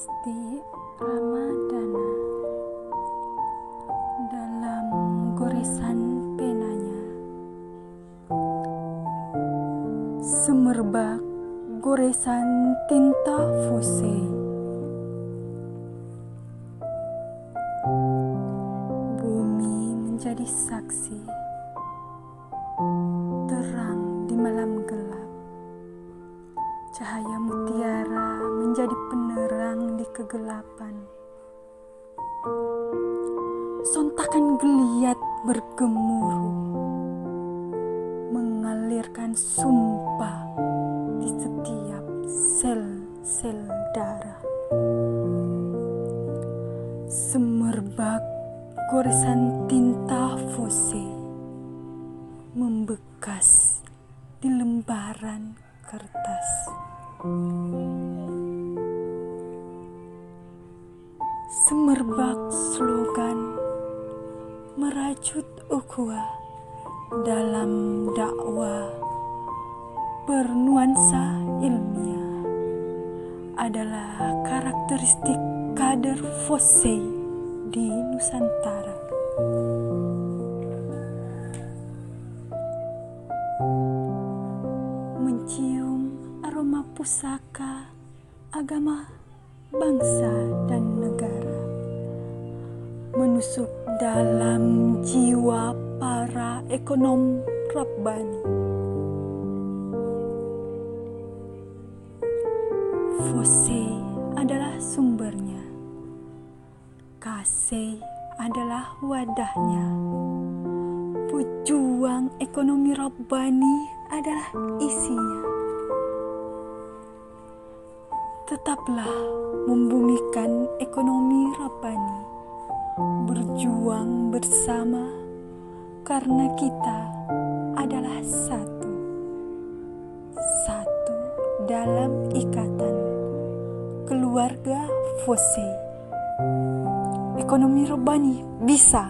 Lesti Ramadana. Dalam goresan penanya. Semerbak goresan tinta fuse. Bumi menjadi saksi. Terang di malam gelap cahaya mutiara menjadi penerang di kegelapan. Sontakan geliat bergemuruh, mengalirkan sumpah di setiap sel-sel darah. Semerbak goresan tinta fose membekas di lembaran kertas. Semerbak slogan merajut ukhuwah dalam dakwah bernuansa ilmiah adalah karakteristik kader Fosse di Nusantara. Mencium aroma pusaka agama bangsa dan negara. Menusuk dalam jiwa para ekonom Rabbani. Fose adalah sumbernya, Kase adalah wadahnya, pejuang ekonomi Rabbani adalah isinya. Tetaplah membumikan ekonomi Rabbani, berjuang bersama karena kita adalah satu, satu dalam ikatan keluarga Fose. Ekonomi Rabbani bisa